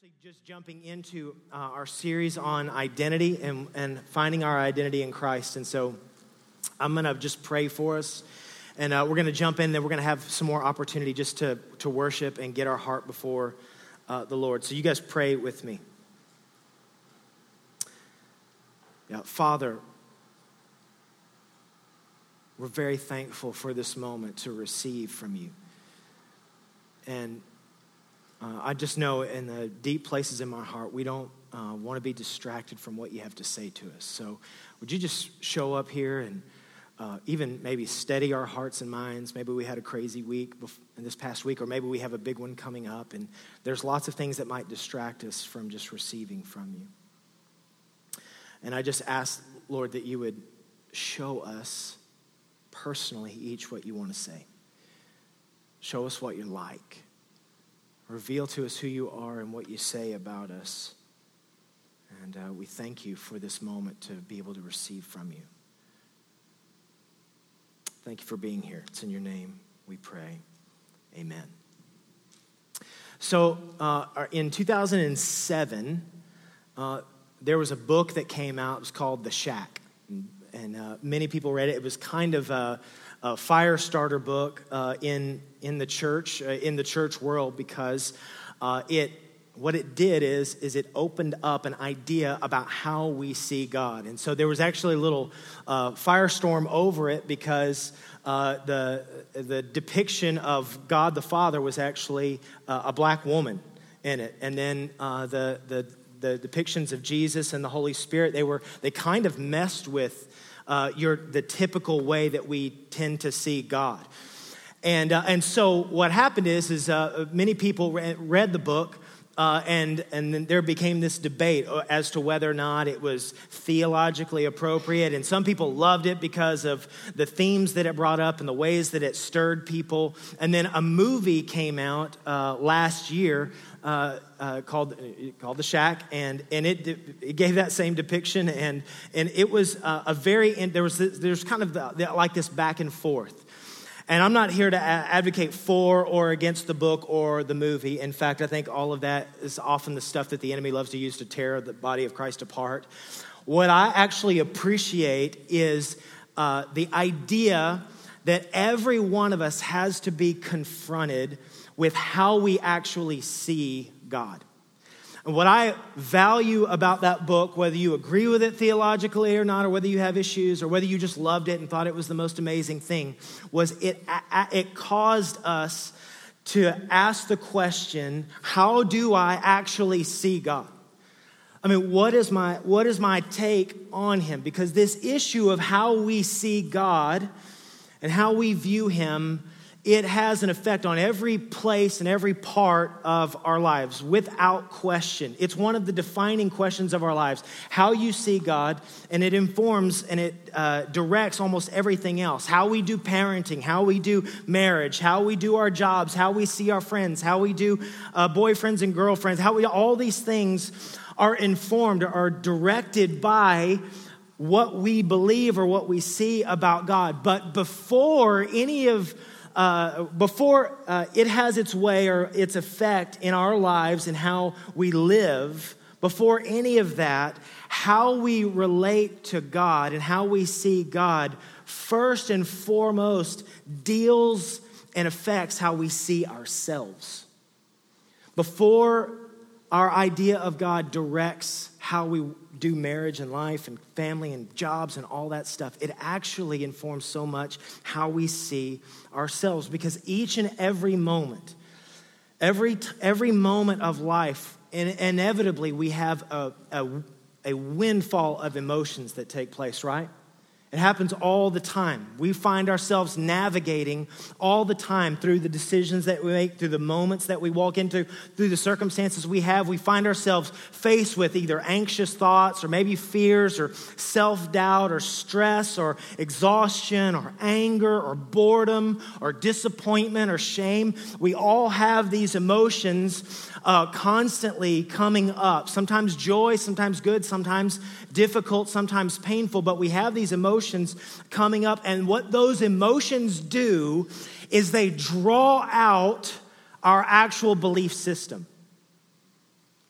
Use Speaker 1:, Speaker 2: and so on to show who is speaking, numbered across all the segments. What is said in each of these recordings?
Speaker 1: actually just jumping into uh, our series on identity and, and finding our identity in Christ. And so I'm going to just pray for us. And uh, we're going to jump in, then we're going to have some more opportunity just to, to worship and get our heart before uh, the Lord. So you guys pray with me. Yeah, Father, we're very thankful for this moment to receive from you. And uh, I just know in the deep places in my heart, we don't uh, want to be distracted from what you have to say to us. So, would you just show up here and uh, even maybe steady our hearts and minds? Maybe we had a crazy week in this past week, or maybe we have a big one coming up, and there's lots of things that might distract us from just receiving from you. And I just ask, Lord, that you would show us personally each what you want to say. Show us what you're like. Reveal to us who you are and what you say about us. And uh, we thank you for this moment to be able to receive from you. Thank you for being here. It's in your name we pray. Amen. So, uh, in 2007, uh, there was a book that came out. It was called The Shack. And, and uh, many people read it. It was kind of a, fire starter book uh, in, in the church, uh, in the church world, because uh, it what it did is, is it opened up an idea about how we see God. And so there was actually a little uh, firestorm over it because uh, the, the depiction of God the Father was actually uh, a black woman in it. And then the, the, the depictions of Jesus and the Holy Spirit, they, were, they kind of messed with uh, your, the typical way that we tend to see God. And, uh, and so what happened is, is uh, many people read the book, uh, and, and then there became this debate uh, as to whether or not it was theologically appropriate. And some people loved it because of the themes that it brought up and the ways that it stirred people. And then a movie came out uh, last year uh, uh, called, called The Shack, and, and it, it gave that same depiction. And, and it was uh, a very, there was, there's kind of the, the, like this back and forth. And I'm not here to advocate for or against the book or the movie. In fact, I think all of that is often the stuff that the enemy loves to use to tear the body of Christ apart. What I actually appreciate is uh, the idea that every one of us has to be confronted with how we actually see God. And what I value about that book, whether you agree with it theologically or not, or whether you have issues, or whether you just loved it and thought it was the most amazing thing, was it, it caused us to ask the question how do I actually see God? I mean, what is my, what is my take on Him? Because this issue of how we see God and how we view Him it has an effect on every place and every part of our lives without question. It's one of the defining questions of our lives how you see God, and it informs and it uh, directs almost everything else how we do parenting, how we do marriage, how we do our jobs, how we see our friends, how we do uh, boyfriends and girlfriends, how we all these things are informed, are directed by what we believe or what we see about God. But before any of uh, before uh, it has its way or its effect in our lives and how we live, before any of that, how we relate to God and how we see God, first and foremost, deals and affects how we see ourselves. Before our idea of God directs how we do marriage and life and family and jobs and all that stuff, it actually informs so much how we see ourselves because each and every moment, every, every moment of life, inevitably we have a, a, a windfall of emotions that take place, right? It happens all the time. We find ourselves navigating all the time through the decisions that we make, through the moments that we walk into, through the circumstances we have. We find ourselves faced with either anxious thoughts or maybe fears or self doubt or stress or exhaustion or anger or boredom or disappointment or shame. We all have these emotions uh, constantly coming up. Sometimes joy, sometimes good, sometimes difficult, sometimes painful, but we have these emotions coming up. And what those emotions do is they draw out our actual belief system.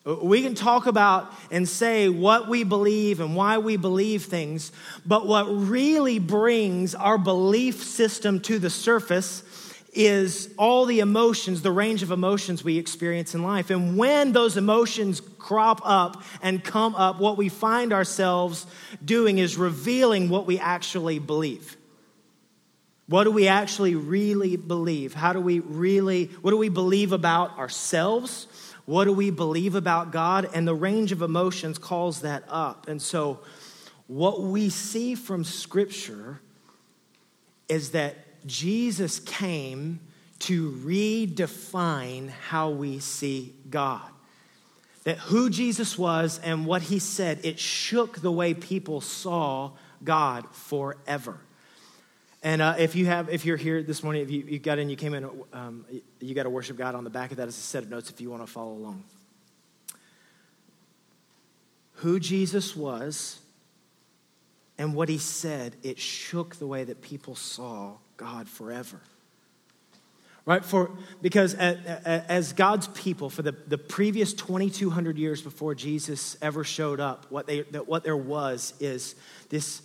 Speaker 1: We can talk about and say what we believe and why we believe things, but what really brings our belief system to the surface is all the emotions, the range of emotions we experience in life. And when those emotions crop up and come up, what we find ourselves doing is revealing what we actually believe. What do we actually really believe? How do we really, what do we believe about ourselves? What do we believe about God? And the range of emotions calls that up. And so, what we see from Scripture is that Jesus came to redefine how we see God. That who Jesus was and what he said, it shook the way people saw God forever. And uh, if you have, if you're here this morning, if you, you got in, you came in, um, you got to worship God. On the back of that is a set of notes if you want to follow along. Who Jesus was and what he said, it shook the way that people saw God forever. Right? For, because as God's people, for the, the previous 2,200 years before Jesus ever showed up, what, they, that what there was is this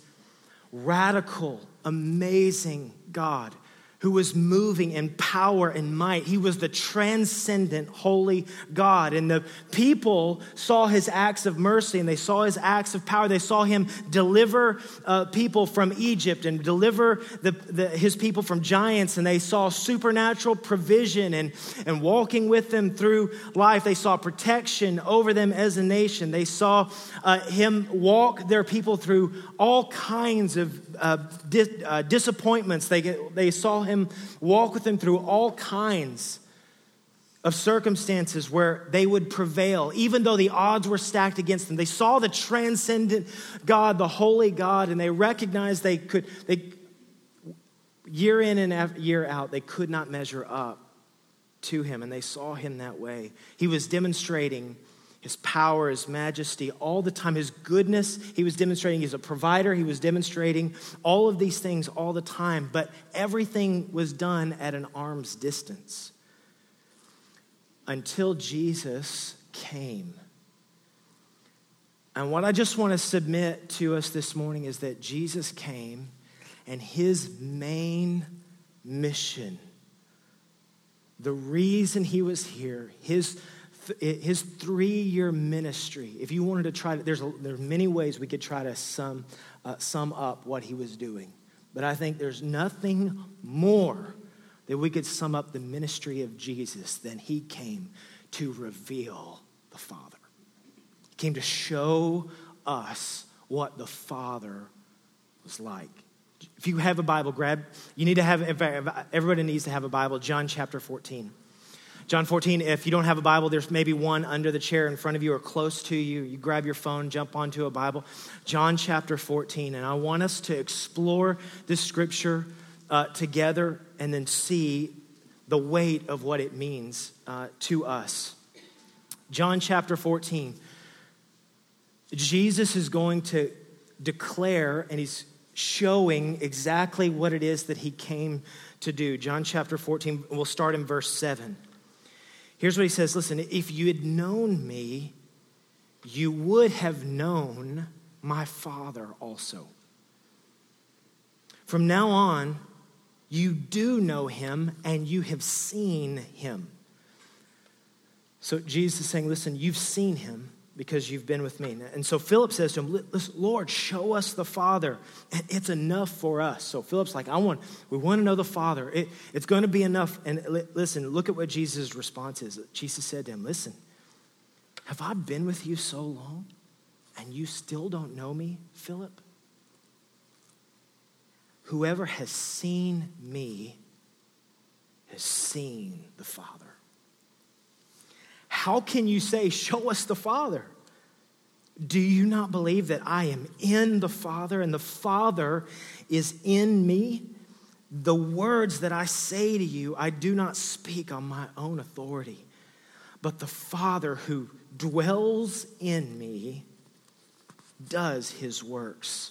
Speaker 1: radical, amazing God who was moving in power and might. He was the transcendent, holy God. And the people saw his acts of mercy and they saw his acts of power. They saw him deliver uh, people from Egypt and deliver the, the, his people from giants. And they saw supernatural provision and, and walking with them through life. They saw protection over them as a nation. They saw uh, him walk their people through all kinds of uh, dis- uh, disappointments. They, they saw him walk with him through all kinds of circumstances where they would prevail, even though the odds were stacked against them. They saw the transcendent God, the holy God, and they recognized they could, they, year in and year out, they could not measure up to him, and they saw him that way. He was demonstrating his power, his majesty, all the time, his goodness. He was demonstrating he's a provider. He was demonstrating all of these things all the time, but everything was done at an arm's distance until Jesus came. And what I just want to submit to us this morning is that Jesus came and his main mission, the reason he was here, his his three year ministry, if you wanted to try to, there's, a, there's many ways we could try to sum, uh, sum up what he was doing. But I think there's nothing more that we could sum up the ministry of Jesus than he came to reveal the Father. He came to show us what the Father was like. If you have a Bible, grab, you need to have, everybody needs to have a Bible, John chapter 14. John 14, if you don't have a Bible, there's maybe one under the chair in front of you or close to you. You grab your phone, jump onto a Bible. John chapter 14. And I want us to explore this scripture uh, together and then see the weight of what it means uh, to us. John chapter 14. Jesus is going to declare and he's showing exactly what it is that he came to do. John chapter 14, we'll start in verse 7. Here's what he says Listen, if you had known me, you would have known my Father also. From now on, you do know him and you have seen him. So Jesus is saying, Listen, you've seen him because you've been with me. And so Philip says to him, Lord, show us the Father. It's enough for us. So Philip's like, I want, we want to know the Father. It, it's going to be enough. And listen, look at what Jesus' response is. Jesus said to him, Listen, have I been with you so long and you still don't know me, Philip? Whoever has seen me has seen the Father. How can you say, Show us the Father? Do you not believe that I am in the Father and the Father is in me? The words that I say to you, I do not speak on my own authority, but the Father who dwells in me does his works.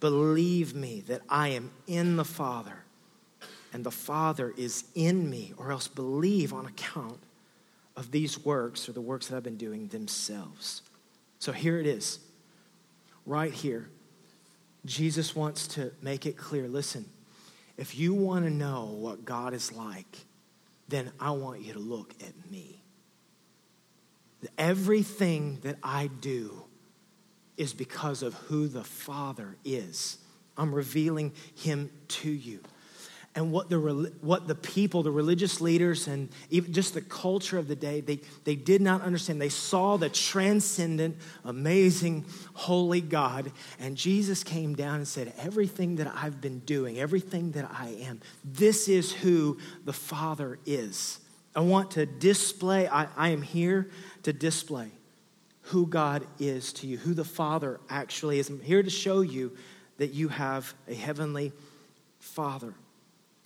Speaker 1: Believe me that I am in the Father and the Father is in me, or else believe on account of these works or the works that I've been doing themselves. So here it is, right here. Jesus wants to make it clear listen, if you want to know what God is like, then I want you to look at me. Everything that I do is because of who the Father is. I'm revealing him to you and what the, what the people, the religious leaders, and even just the culture of the day, they, they did not understand. They saw the transcendent, amazing, holy God. And Jesus came down and said, Everything that I've been doing, everything that I am, this is who the Father is. I want to display, I, I am here to display who God is to you, who the Father actually is. I'm here to show you that you have a heavenly Father.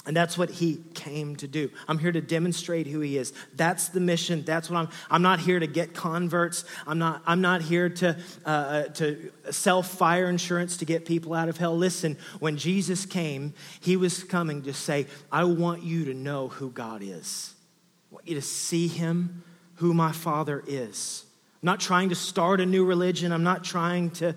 Speaker 1: And that's what he came to do. I'm here to demonstrate who he is. That's the mission. That's what I'm. I'm not here to get converts. I'm not. I'm not here to uh, uh, to sell fire insurance to get people out of hell. Listen, when Jesus came, he was coming to say, "I want you to know who God is. I want you to see Him, who my Father is." I'm not trying to start a new religion. I'm not trying to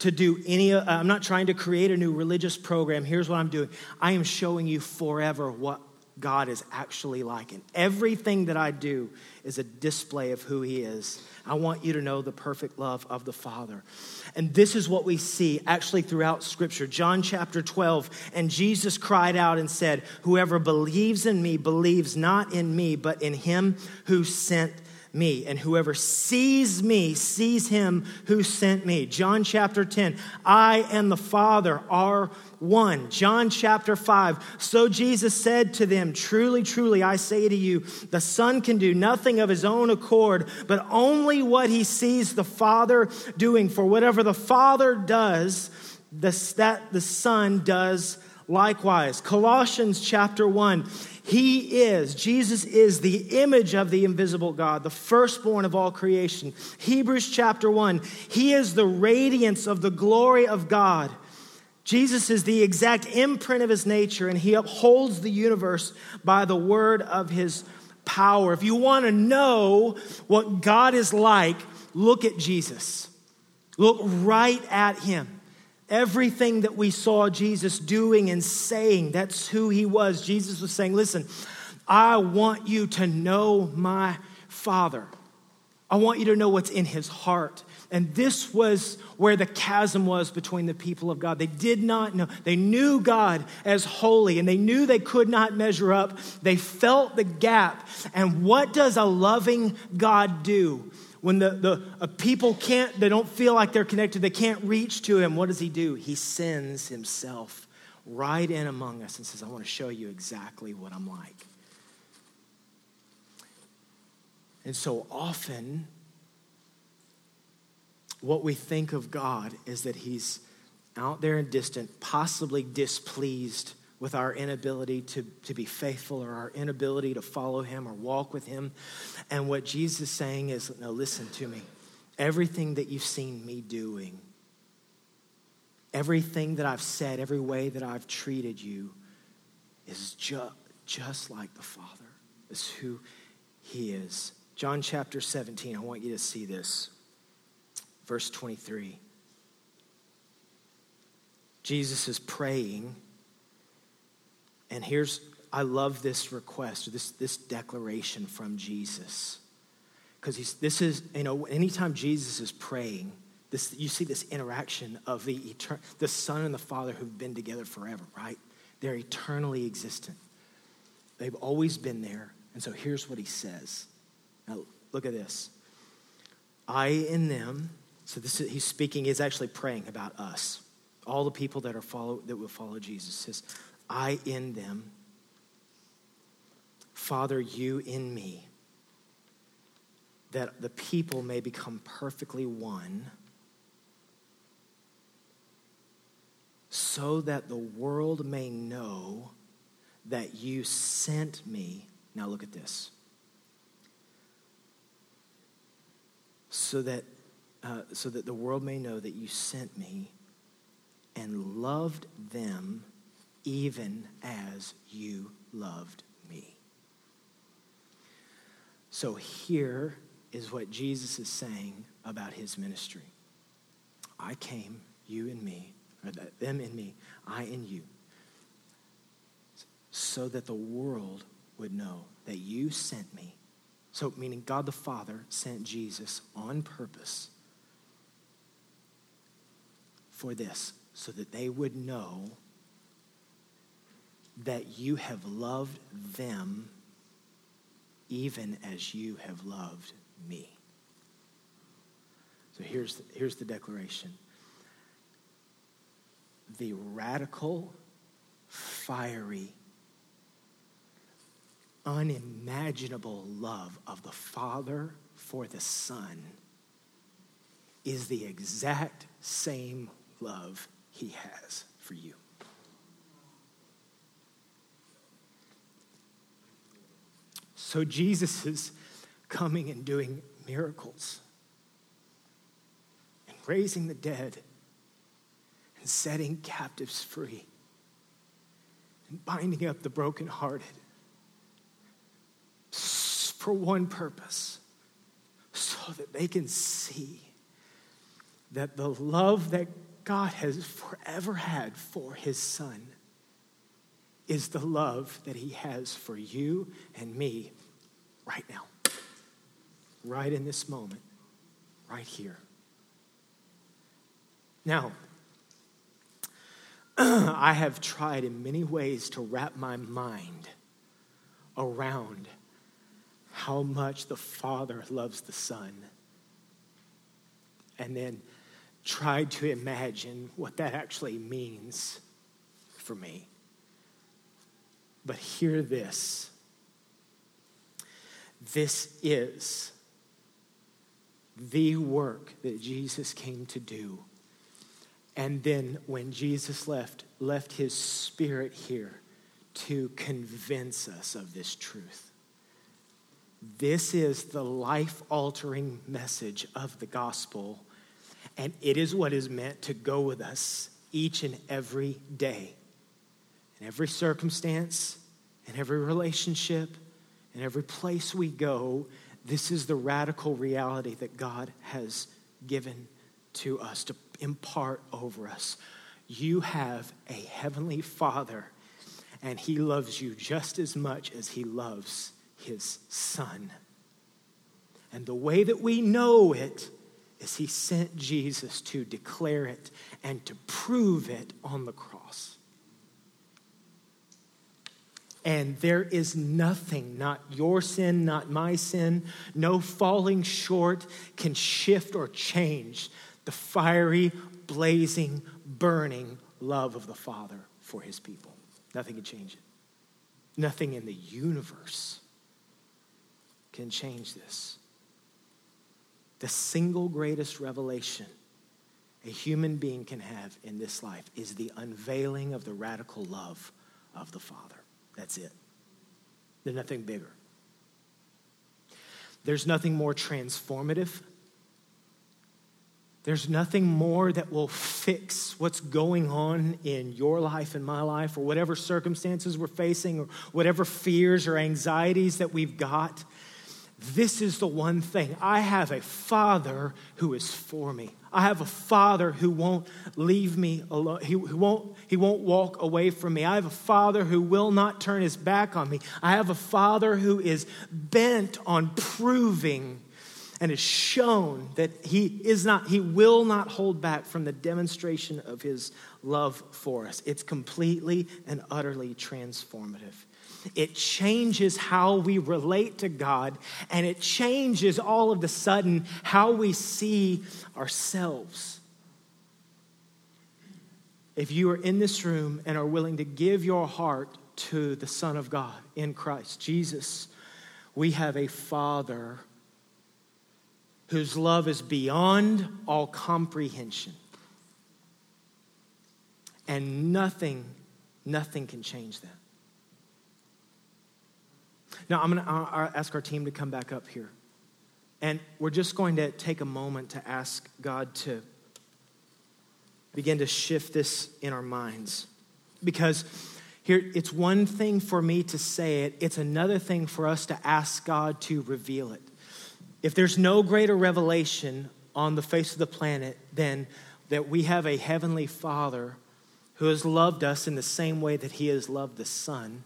Speaker 1: to do any, uh, I'm not trying to create a new religious program. Here's what I'm doing I am showing you forever what God is actually like. And everything that I do is a display of who He is. I want you to know the perfect love of the Father. And this is what we see actually throughout Scripture. John chapter 12, and Jesus cried out and said, Whoever believes in me believes not in me, but in Him who sent me, and whoever sees me sees him who sent me. John chapter 10, I and the Father are one. John chapter 5, so Jesus said to them, Truly, truly, I say to you, the Son can do nothing of his own accord, but only what he sees the Father doing. For whatever the Father does, the, that the Son does likewise. Colossians chapter 1. He is, Jesus is the image of the invisible God, the firstborn of all creation. Hebrews chapter 1. He is the radiance of the glory of God. Jesus is the exact imprint of his nature, and he upholds the universe by the word of his power. If you want to know what God is like, look at Jesus. Look right at him. Everything that we saw Jesus doing and saying, that's who he was. Jesus was saying, Listen, I want you to know my Father. I want you to know what's in his heart. And this was where the chasm was between the people of God. They did not know. They knew God as holy and they knew they could not measure up. They felt the gap. And what does a loving God do? When the, the uh, people can't, they don't feel like they're connected, they can't reach to him, what does he do? He sends himself right in among us and says, I want to show you exactly what I'm like. And so often, what we think of God is that he's out there and distant, possibly displeased with our inability to, to be faithful or our inability to follow him or walk with him. And what Jesus is saying is, no, listen to me. Everything that you've seen me doing, everything that I've said, every way that I've treated you is ju- just like the Father, is who he is. John chapter 17, I want you to see this. Verse 23. Jesus is praying and here's, I love this request, this, this declaration from Jesus. Because this is, you know, anytime Jesus is praying, this, you see this interaction of the, etern- the Son and the Father who've been together forever, right? They're eternally existent. They've always been there. And so here's what he says. Now, look at this. I in them, so this is, he's speaking, he's actually praying about us, all the people that are follow that will follow Jesus. Says, I in them, Father, you in me, that the people may become perfectly one, so that the world may know that you sent me. Now look at this. So that, uh, so that the world may know that you sent me and loved them even as you loved me. So here is what Jesus is saying about his ministry I came, you and me, or them and me, I and you, so that the world would know that you sent me. So, meaning God the Father sent Jesus on purpose for this, so that they would know that you have loved them even as you have loved me. So here's, here's the declaration the radical, fiery, unimaginable love of the Father for the Son is the exact same love he has for you. So Jesus is coming and doing miracles and raising the dead and setting captives free and binding up the brokenhearted for one purpose so that they can see that the love that God has forever had for his son is the love that he has for you and me right now, right in this moment, right here. Now, I have tried in many ways to wrap my mind around how much the Father loves the Son. And then tried to imagine what that actually means for me. But hear this this is the work that Jesus came to do. And then when Jesus left, left his spirit here to convince us of this truth. This is the life altering message of the gospel, and it is what is meant to go with us each and every day, in every circumstance, in every relationship, in every place we go. This is the radical reality that God has given to us to impart over us. You have a heavenly Father, and He loves you just as much as He loves his son. And the way that we know it is he sent Jesus to declare it and to prove it on the cross. And there is nothing, not your sin, not my sin, no falling short can shift or change the fiery, blazing, burning love of the Father for his people. Nothing can change it. Nothing in the universe can change this. The single greatest revelation a human being can have in this life is the unveiling of the radical love of the Father. That's it. There's nothing bigger. There's nothing more transformative. There's nothing more that will fix what's going on in your life and my life, or whatever circumstances we're facing, or whatever fears or anxieties that we've got. This is the one thing. I have a father who is for me. I have a father who won't leave me alone. He, who won't, he won't walk away from me. I have a father who will not turn his back on me. I have a father who is bent on proving and has shown that he is not, he will not hold back from the demonstration of his love for us. It's completely and utterly transformative. It changes how we relate to God, and it changes all of the sudden how we see ourselves. If you are in this room and are willing to give your heart to the Son of God in Christ, Jesus, we have a Father whose love is beyond all comprehension. And nothing, nothing can change that. Now, I'm going to ask our team to come back up here. And we're just going to take a moment to ask God to begin to shift this in our minds. Because Here, it's one thing for me to say it, it's another thing for us to ask God to reveal it. If there's no greater revelation on the face of the planet than that we have a heavenly Father who has loved us in the same way that he has loved the Son,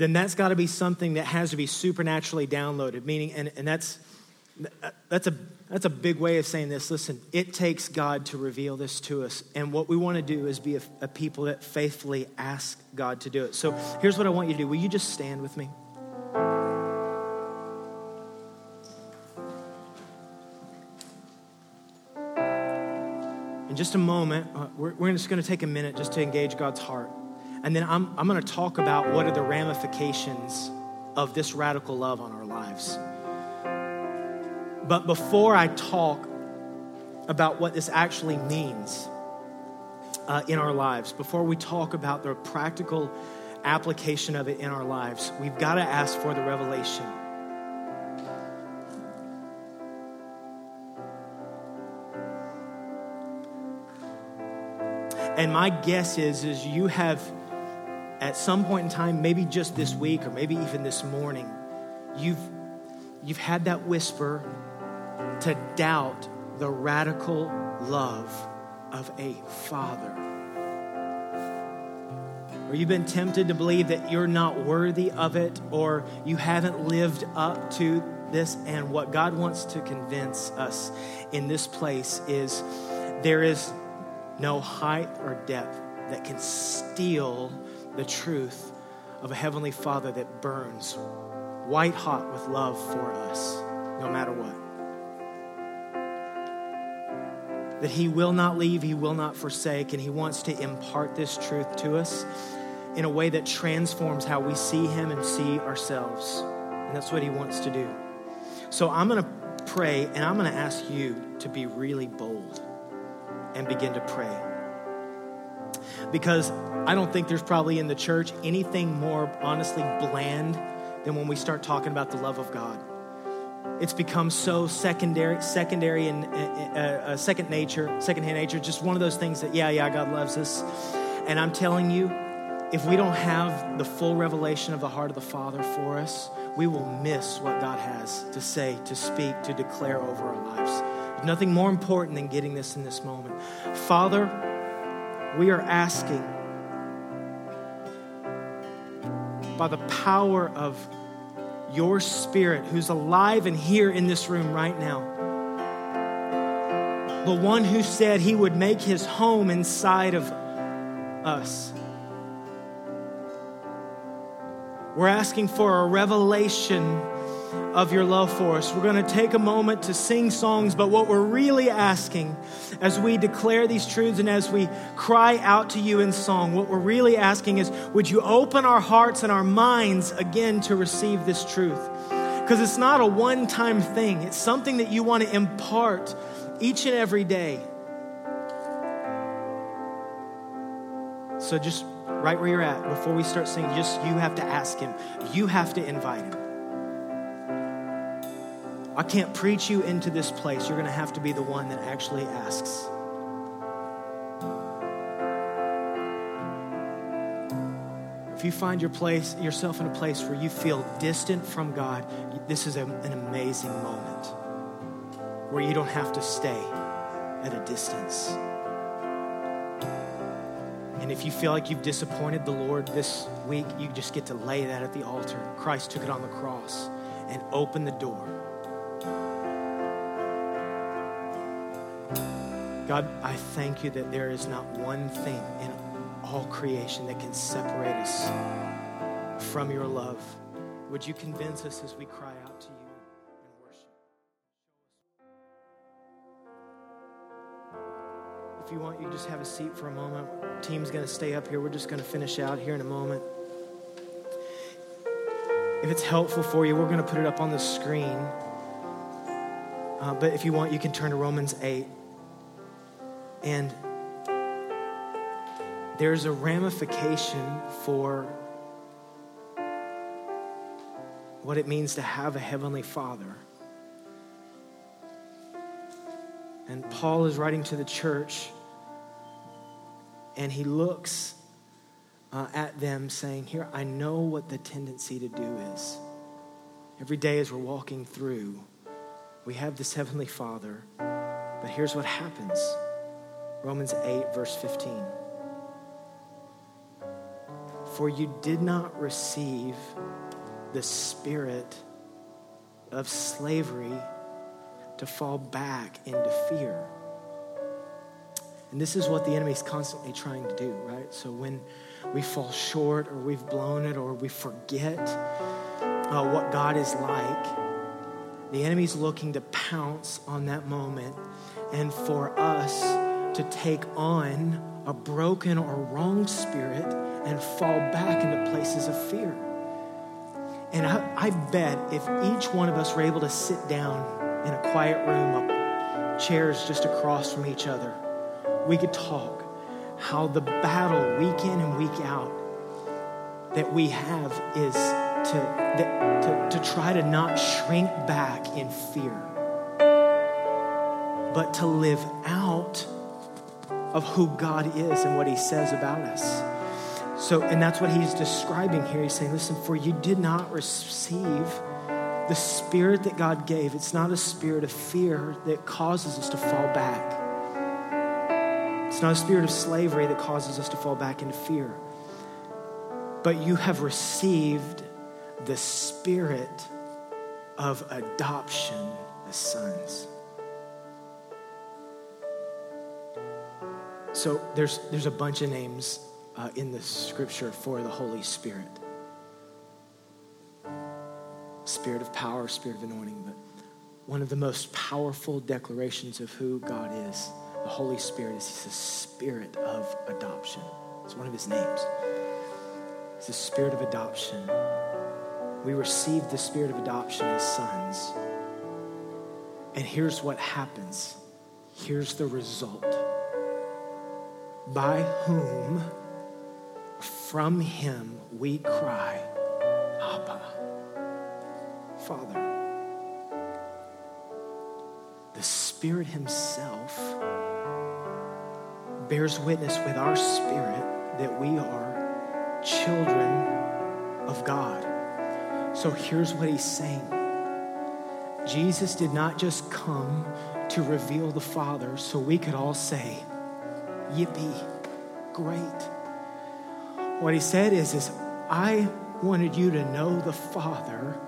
Speaker 1: then that's got to be something that has to be supernaturally downloaded. Meaning, and, and that's, that's, a, that's a big way of saying this. Listen, it takes God to reveal this to us. And what we want to do is be a, a people that faithfully ask God to do it. So here's what I want you to do Will you just stand with me? In just a moment, uh, we're, we're just going to take a minute just to engage God's heart. And then I'm, I'm going to talk about what are the ramifications of this radical love on our lives. But before I talk about what this actually means uh, in our lives, before we talk about the practical application of it in our lives, we've got to ask for the revelation. And my guess is, is you have at some point in time, maybe just this week or maybe even this morning, you've, you've had that whisper to doubt the radical love of a father. Or you've been tempted to believe that you're not worthy of it or you haven't lived up to this. And what God wants to convince us in this place is there is no height or depth that can steal the truth of a Heavenly Father that burns white hot with love for us, no matter what. That He will not leave, He will not forsake, and He wants to impart this truth to us in a way that transforms how we see Him and see ourselves. And that's what He wants to do. So I'm going to pray, and I'm going to ask you to be really bold and begin to pray because I don't think there's probably in the church anything more honestly bland than when we start talking about the love of God. It's become so secondary, secondary and uh, uh, second nature, secondhand nature. Just one of those things that, yeah, yeah, God loves us. And I'm telling you, if we don't have the full revelation of the heart of the Father for us, we will miss what God has to say, to speak, to declare over our lives. There's nothing more important than getting this in this moment. Father, we are asking by the power of your spirit who's alive and here in this room right now. The one who said he would make his home inside of us. We're asking for a revelation of your love for us. We're going to take a moment to sing songs, but what we're really asking as we declare these truths and as we cry out to you in song, what we're really asking is would you open our hearts and our minds again to receive this truth? Because it's not a one time thing, it's something that you want to impart each and every day. So just right where you're at, before we start singing, just you have to ask him. You have to invite him. I can't preach you into this place. You're going to have to be the one that actually asks. If you find your place, yourself in a place where you feel distant from God, this is a, an amazing moment where you don't have to stay at a distance. And if you feel like you've disappointed the Lord this week, you just get to lay that at the altar. Christ took it on the cross and opened the door God, I thank you that there is not one thing in all creation that can separate us from your love. Would you convince us as we cry out to you in worship? If you want, you just have a seat for a moment. Team's going to stay up here. We're just going to finish out here in a moment. If it's helpful for you, we're going to put it up on the screen. Uh, but if you want, you can turn to Romans 8. And there's a ramification for what it means to have a heavenly father. And Paul is writing to the church, and he looks uh, at them, saying, Here, I know what the tendency to do is. Every day as we're walking through, we have this Heavenly Father, but here's what happens Romans 8, verse 15. For you did not receive the spirit of slavery to fall back into fear. And this is what the enemy's constantly trying to do, right? So when we fall short or we've blown it or we forget uh, what God is like, the enemy's looking to pounce on that moment and for us to take on a broken or wrong spirit and fall back into places of fear. And I, I bet if each one of us were able to sit down in a quiet room, chairs just across from each other, we could talk how the battle week in and week out that we have is to, to, to try to not shrink back in fear, but to live out of who God is and what He says about us. So, and that's what He's describing here. He's saying, listen, for you did not receive the spirit that God gave. It's not a spirit of fear that causes us to fall back. It's not a spirit of slavery that causes us to fall back into fear. But you have received the spirit of adoption as sons. So there's, there's a bunch of names uh, in the scripture for the Holy Spirit spirit of power, spirit of anointing. But one of the most powerful declarations of who God is, the Holy Spirit, is He's the spirit of adoption. It's one of His names. It's the spirit of adoption. We receive the spirit of adoption as sons. And here's what happens. Here's the result by whom from him we cry, Abba, Father. The Spirit Himself bears witness with our spirit that we are children of God. So here's what He's saying Jesus did not just come to reveal the Father so we could all say, Yippee, great. What he said is, is I wanted you to know the Father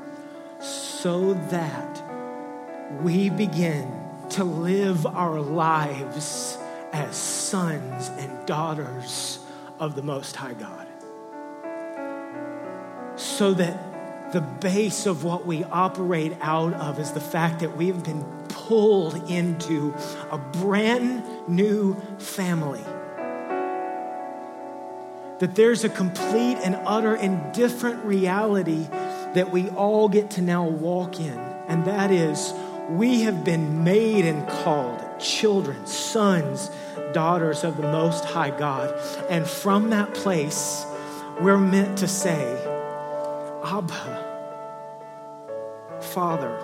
Speaker 1: so that we begin to live our lives as sons and daughters of the Most High God. So that the base of what we operate out of is the fact that we've been pulled into a brand new family. That there's a complete and utter and different reality that we all get to now walk in, and that is we have been made and called children, sons, daughters of the Most High God. And from that place, we're meant to say, Abba, Father.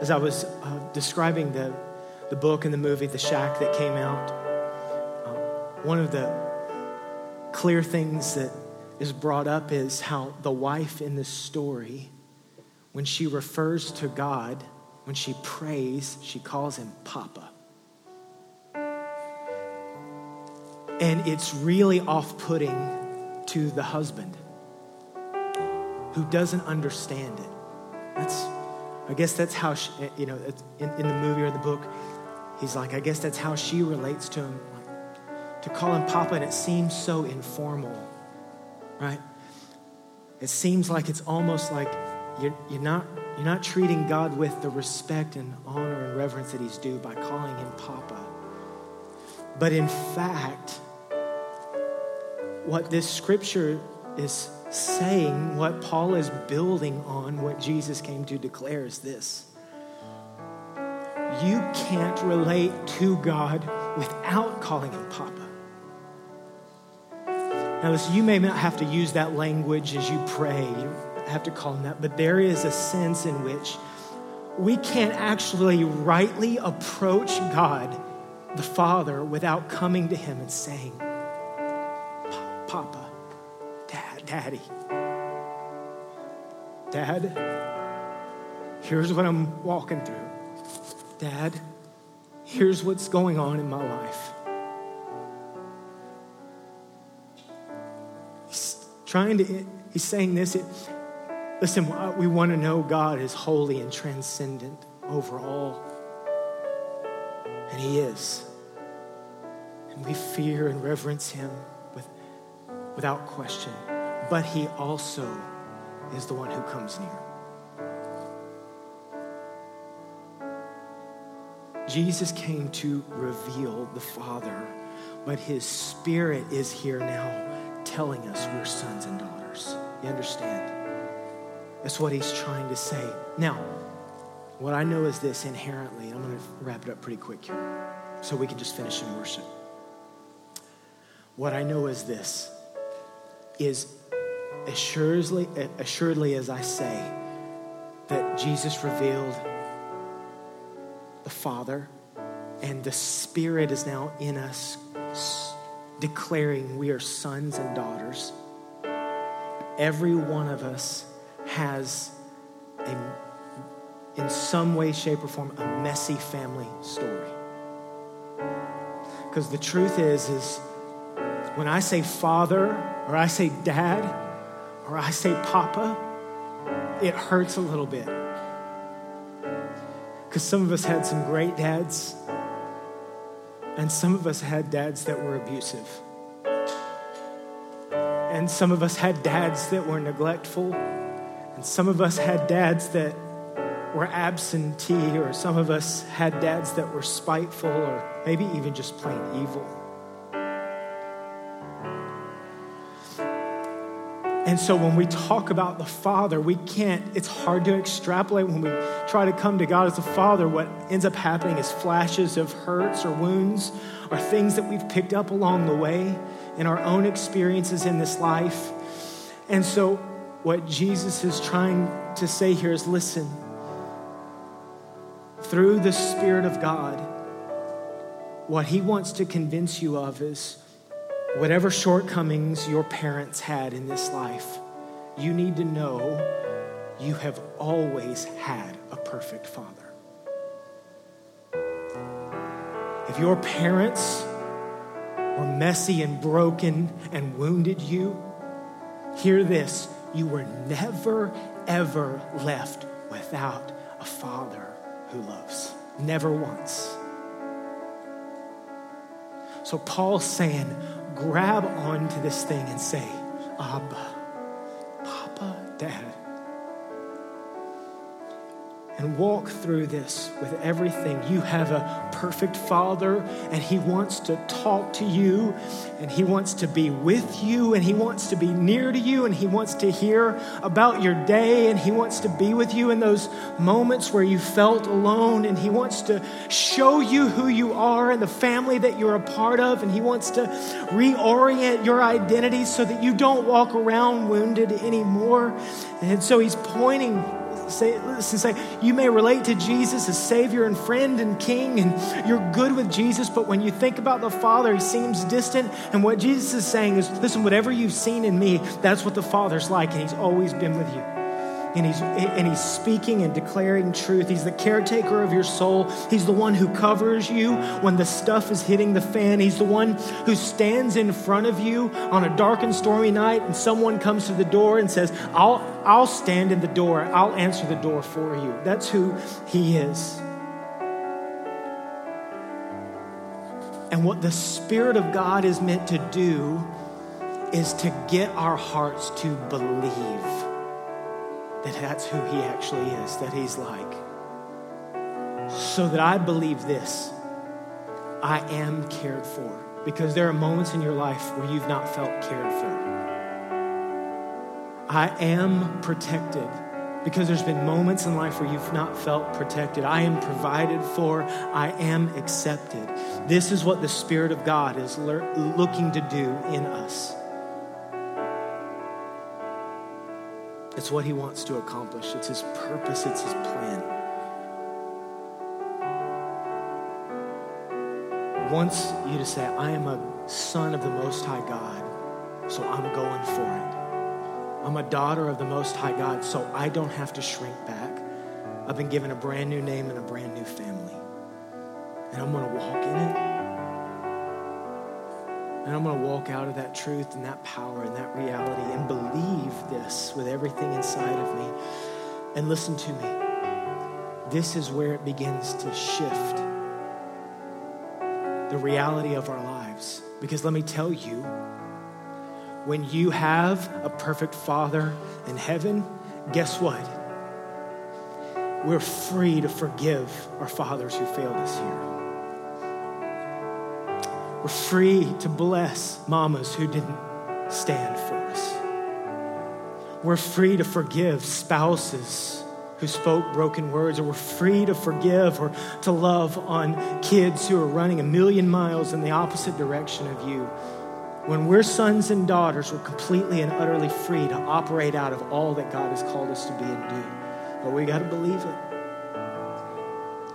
Speaker 1: As I was uh, describing the, the book and the movie, The Shack, that came out, uh, one of the clear things that is brought up is how the wife in this story, when she refers to God, when she prays, she calls him Papa. And it's really off putting to the husband who doesn't understand it. That's, I guess that's how, she, you know, in, in the movie or the book, he's like, I guess that's how she relates to him. To call him Papa, and it seems so informal, right? It seems like it's almost like you're, you're, not, you're not treating God with the respect and honor and reverence that he's due by calling him Papa. But in fact, what this scripture is saying, what Paul is building on, what Jesus came to declare is this you can't relate to God without calling him Papa. Now, listen, you may not have to use that language as you pray. You have to call him that, but there is a sense in which we can't actually rightly approach God, the Father, without coming to him and saying, Papa, Daddy. Dad, here's what I'm walking through. Dad, here's what's going on in my life. He's trying to, he's saying this. It, listen, we want to know God is holy and transcendent over all. And He is. And we fear and reverence Him with, without question. But He also is the one who comes near. Jesus came to reveal the Father, but His Spirit is here now telling us we're sons and daughters. You understand? That's what He's trying to say. Now, what I know is this inherently, I'm going to wrap it up pretty quick here so we can just finish in worship. What I know is this is assuredly, assuredly as I say that Jesus revealed the Father and the Spirit is now in us declaring we are sons and daughters. Every one of us has a in some way, shape, or form, a messy family story. Because the truth is, is when I say father, or I say dad, or I say papa, it hurts a little bit. Because some of us had some great dads, and some of us had dads that were abusive. And some of us had dads that were neglectful, and some of us had dads that were absentee, or some of us had dads that were spiteful, or maybe even just plain evil. And so when we talk about the Father, we can't, it's hard to extrapolate when we try to come to God as a Father. What ends up happening is flashes of hurts or wounds or things that we've picked up along the way in our own experiences in this life. And so what Jesus is trying to say here is listen, through the Spirit of God, what He wants to convince you of is whatever shortcomings your parents had in this life, you need to know you have always had a perfect father. If your parents were messy and broken and wounded you, hear this you were never, ever left without a father who loves. Never once. So Paul's saying, grab onto this thing and say, Abba, Papa, Dad and walk through this with everything. You have a perfect Father, and He wants to talk to you, and He wants to be with you, and He wants to be near to you, and He wants to hear about your day, and He wants to be with you in those moments where you felt alone, and He wants to show you who you are and the family that you're a part of, and He wants to reorient your identity so that you don't walk around wounded anymore. And so He's pointing say, listen, say, you may relate to Jesus as Savior and friend and King, and you're good with Jesus, but when you think about the Father, He seems distant. And what Jesus is saying is, listen, whatever you've seen in me, that's what the Father's like, and He's always been with you and he's, and he's speaking and declaring truth. He's the caretaker of your soul. He's the one who covers you when the stuff is hitting the fan. He's the one who stands in front of you on a dark and stormy night, and someone comes to the door and says, I'll, I'll stand in the door, I'll answer the door for you. That's who he is. And what the Spirit of God is meant to do is to get our hearts to believe that that's who he actually is, that he's like. So that I believe this I am cared for. Because there are moments in your life where you've not felt cared for. I am protected because there's been moments in life where you've not felt protected. I am provided for. I am accepted. This is what the Spirit of God is looking to do in us. It's what he wants to accomplish, it's his purpose, it's his plan. Wants you to say, I am a son of the Most High God. so I'm going for it. I'm a daughter of the Most High God, so I don't have to shrink back. I've been given a brand new name and a brand new family. And I'm going to walk in it. And I'm going to walk out of that truth and that power and that reality and believe this with everything inside of me. And listen to me. This is where it begins to shift the reality of our lives. Because let me tell you, when you have a perfect Father in heaven, guess what? We're free to forgive our fathers who failed us here. We're free to bless mamas who didn't stand for us. We're free to forgive spouses who spoke broken words, or we're free to forgive or to love on kids who are running a million miles in the opposite direction of you. When we're sons and daughters, we're completely and utterly free to operate out of all that God has called us to be and do. But we got to believe it.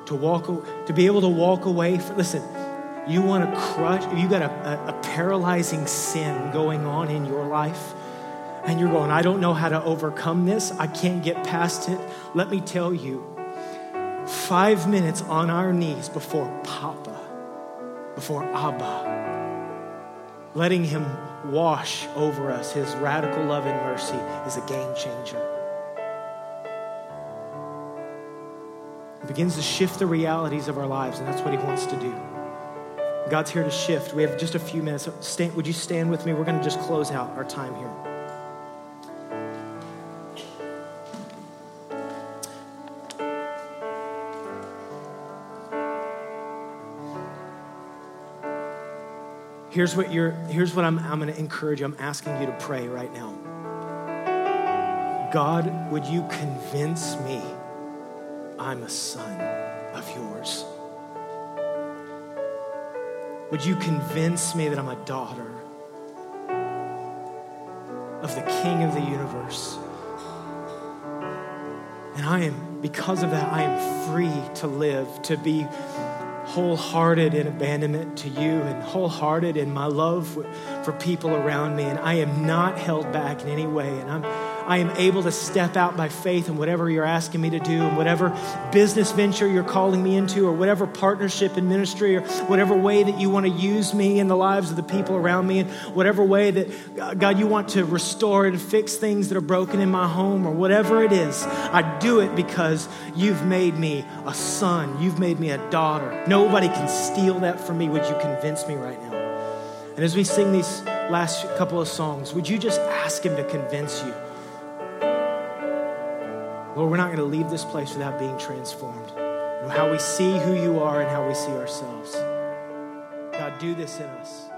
Speaker 1: To walk, to be able to walk away. From, listen, you want to crush. You got a, a, a paralyzing sin going on in your life and you're going, I don't know how to overcome this. I can't get past it. Let me tell you, five minutes on our knees before Papa, before Abba, letting Him wash over us His radical love and mercy is a game changer. It begins to shift the realities of our lives, and that's what He wants to do. God's here to shift. We have just a few minutes. Stand, would you stand with me? We're going to just close out our time here. Here's what, you're, here's what I'm, I'm going to encourage you. I'm asking you to pray right now. God, would you convince me I'm a son of yours? Would you convince me that I'm a daughter of the King of the universe? And I am, because of that, I am free to live, to be wholehearted in abandonment to you and wholehearted in my love for people around me. And I am not held back in any way. And I'm I am able to step out by faith in whatever you're asking me to do, and whatever business venture you're calling me into, or whatever partnership in ministry, or whatever way that you want to use me in the lives of the people around me, and whatever way that, uh, God, you want to restore and fix things that are broken in my home, or whatever it is. I do it because you've made me a son, you've made me a daughter. Nobody can steal that from me. Would you convince me right now? And as we sing these last couple of songs, would you just ask Him to convince you? Lord, we're not going to leave this place without being transformed. How we see who you are and how we see ourselves. God, do this in us.